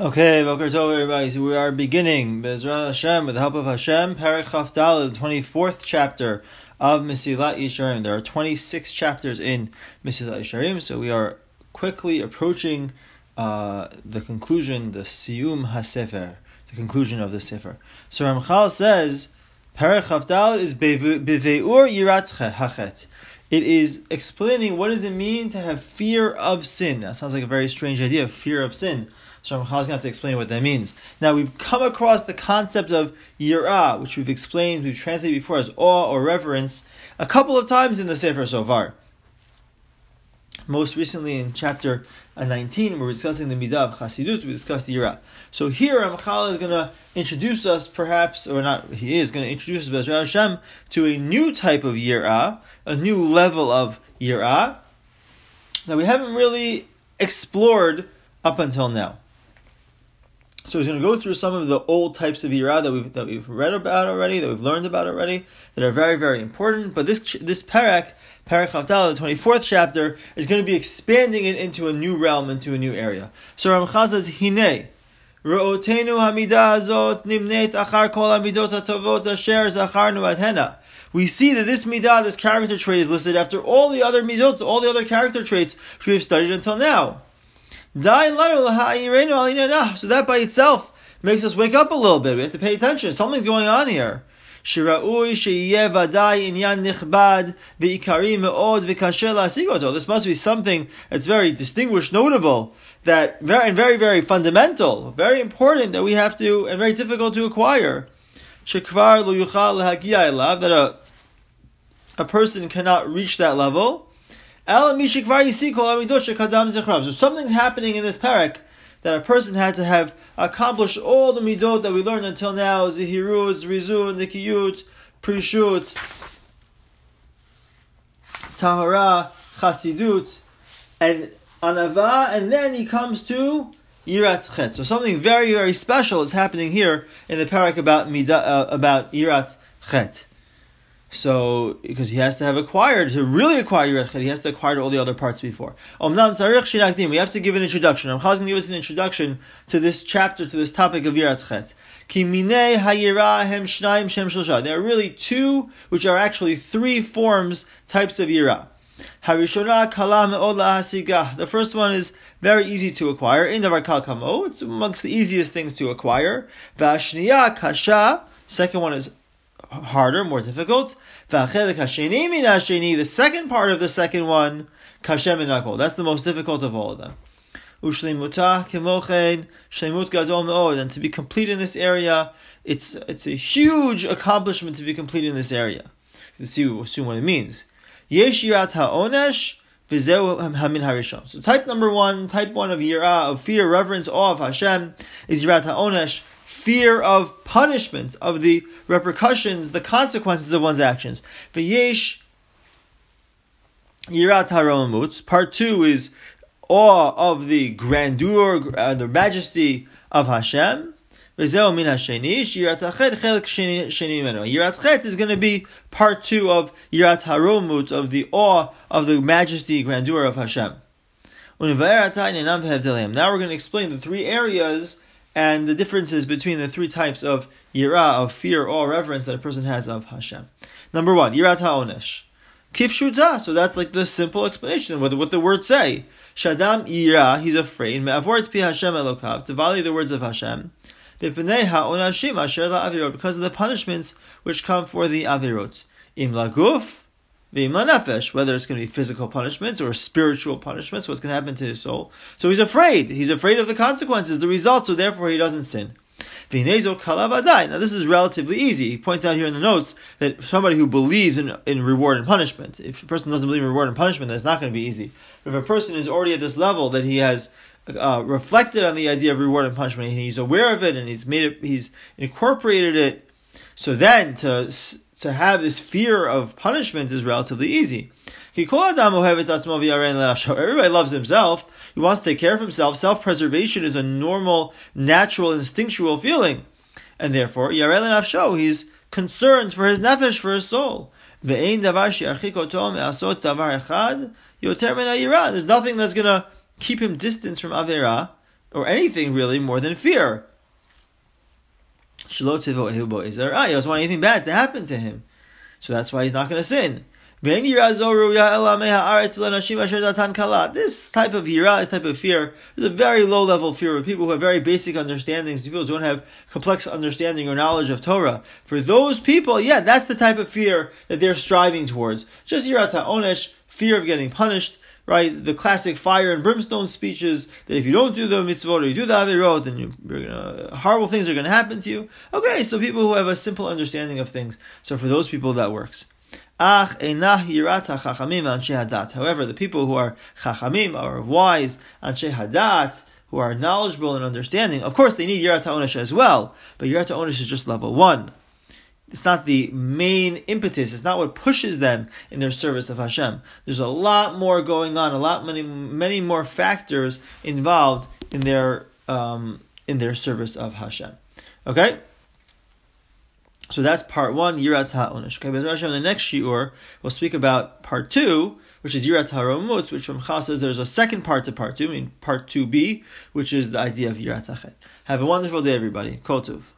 Okay, Boker Tov, everybody. So we are beginning Bezrat Hashem with the help of Hashem, Perek Chafdal, the twenty fourth chapter of Misilat Yesharim. There are twenty six chapters in Misilat Yesharim, so we are quickly approaching uh, the conclusion, the Siyum HaSefer, the conclusion of the Sefer. So Ramchal says, Perek Chafdal is Beveur Yirat Hachet. It is explaining what does it mean to have fear of sin. That sounds like a very strange idea, fear of sin. So Ramchal is going to have to explain what that means. Now we've come across the concept of yirah, which we've explained, we've translated before as awe or reverence, a couple of times in the Sefer so far. Most recently in chapter uh, 19, we're discussing the midah of Chasidut, we discussed yirah. So here Ramchal is going to introduce us, perhaps, or not, he is going to introduce us, Hashem, to a new type of yirah, a new level of yirah, that we haven't really explored up until now. So he's going to go through some of the old types of yirah that we've that we've read about already, that we've learned about already, that are very very important. But this this parak, parak Chavdal, the twenty fourth chapter, is going to be expanding it into a new realm, into a new area. So Ramchal says, "Hine." Hamidah azot nimnet achar kol hamidot hatovot asher zacharnu adhena. We see that this midah, this character trait, is listed after all the other midot, all the other character traits which we have studied until now. So that by itself makes us wake up a little bit. We have to pay attention. Something's going on here. This must be something that's very distinguished, notable, that very and very, very fundamental, very important that we have to, and very difficult to acquire. That a, a person cannot reach that level. So something's happening in this parak that a person had to have accomplished all the midot that we learned until now: zihirut, rizun, nikiyut, prishut, tahara, chasidut, and anava, and then he comes to yirat chet. So something very, very special is happening here in the parak about midah, uh, about yirat chet. So, because he has to have acquired, to really acquire Chet, he has to acquire all the other parts before. We have to give an introduction. Ramchal is going to give us an introduction to this chapter, to this topic of Chet. There are really two, which are actually three forms, types of Yirah. The first one is very easy to acquire. In the kamo, it's amongst the easiest things to acquire. Vashniya kasha. Second one is harder, more difficult. The second part of the second one, kashem That's the most difficult of all of them. And to be complete in this area, it's it's a huge accomplishment to be complete in this area. Let's see soon what it means. Ha'onesh So type number one, type one of yirah, of fear, reverence, awe of Hashem, is yirat ha'onesh, fear of punishment, of the repercussions, the consequences of one's actions. V'yesh yirat haromut. Part two is awe of the grandeur, uh, the majesty of Hashem. Yirat Chet is going to be part two of Yirat Haromut, of the awe of the majesty, grandeur of Hashem. Now we're going to explain the three areas and the differences between the three types of yira, of fear or reverence that a person has of Hashem. Number one, yirat. Kif so that's like the simple explanation of what the words say. Shadam yira, he's afraid, me'avor pi Hashem elokav, to value the words of Hashem, because of the punishments which come for the avirot. Im laguf, whether it's going to be physical punishments or spiritual punishments, what's going to happen to his soul. So he's afraid. He's afraid of the consequences, the results, so therefore he doesn't sin. Now this is relatively easy. He points out here in the notes that somebody who believes in, in reward and punishment, if a person doesn't believe in reward and punishment, that's not going to be easy. But if a person is already at this level that he has uh, reflected on the idea of reward and punishment, and he's aware of it, and he's made it, he's incorporated it, so then to to have this fear of punishment is relatively easy. Everybody loves himself. He wants to take care of himself. Self-preservation is a normal, natural, instinctual feeling. And therefore, he's concerned for his nefesh, for his soul. There's nothing that's going to keep him distant from Avera or anything really more than fear. He doesn't want anything bad to happen to him. So that's why he's not going to sin. This type of yira, this type of fear, is a very low level fear of people who have very basic understandings, people who don't have complex understanding or knowledge of Torah. For those people, yeah, that's the type of fear that they're striving towards. Just yirat onesh, fear of getting punished, right? The classic fire and brimstone speeches that if you don't do the mitzvot or you do the avirot, then you, are gonna, horrible things are going to happen to you. Okay, so people who have a simple understanding of things. So for those people, that works. However, the people who are chachamim, are wise, anshe hadat, who are knowledgeable and understanding, of course they need yirat ha'onesh as well, but yirat ha'onesh is just level one. It's not the main impetus. It's not what pushes them in their service of Hashem. There's a lot more going on, a lot many many more factors involved in their um, in their service of Hashem. Okay. So that's part one, Yirat HaOnish. Okay, but in the next shiur, we'll speak about part two, which is Yirat HaRomut, which Ramchal says there's a second part to part two, I mean part 2b, which is the idea of Yirat HaChet. Have a wonderful day, everybody. Kol tuv.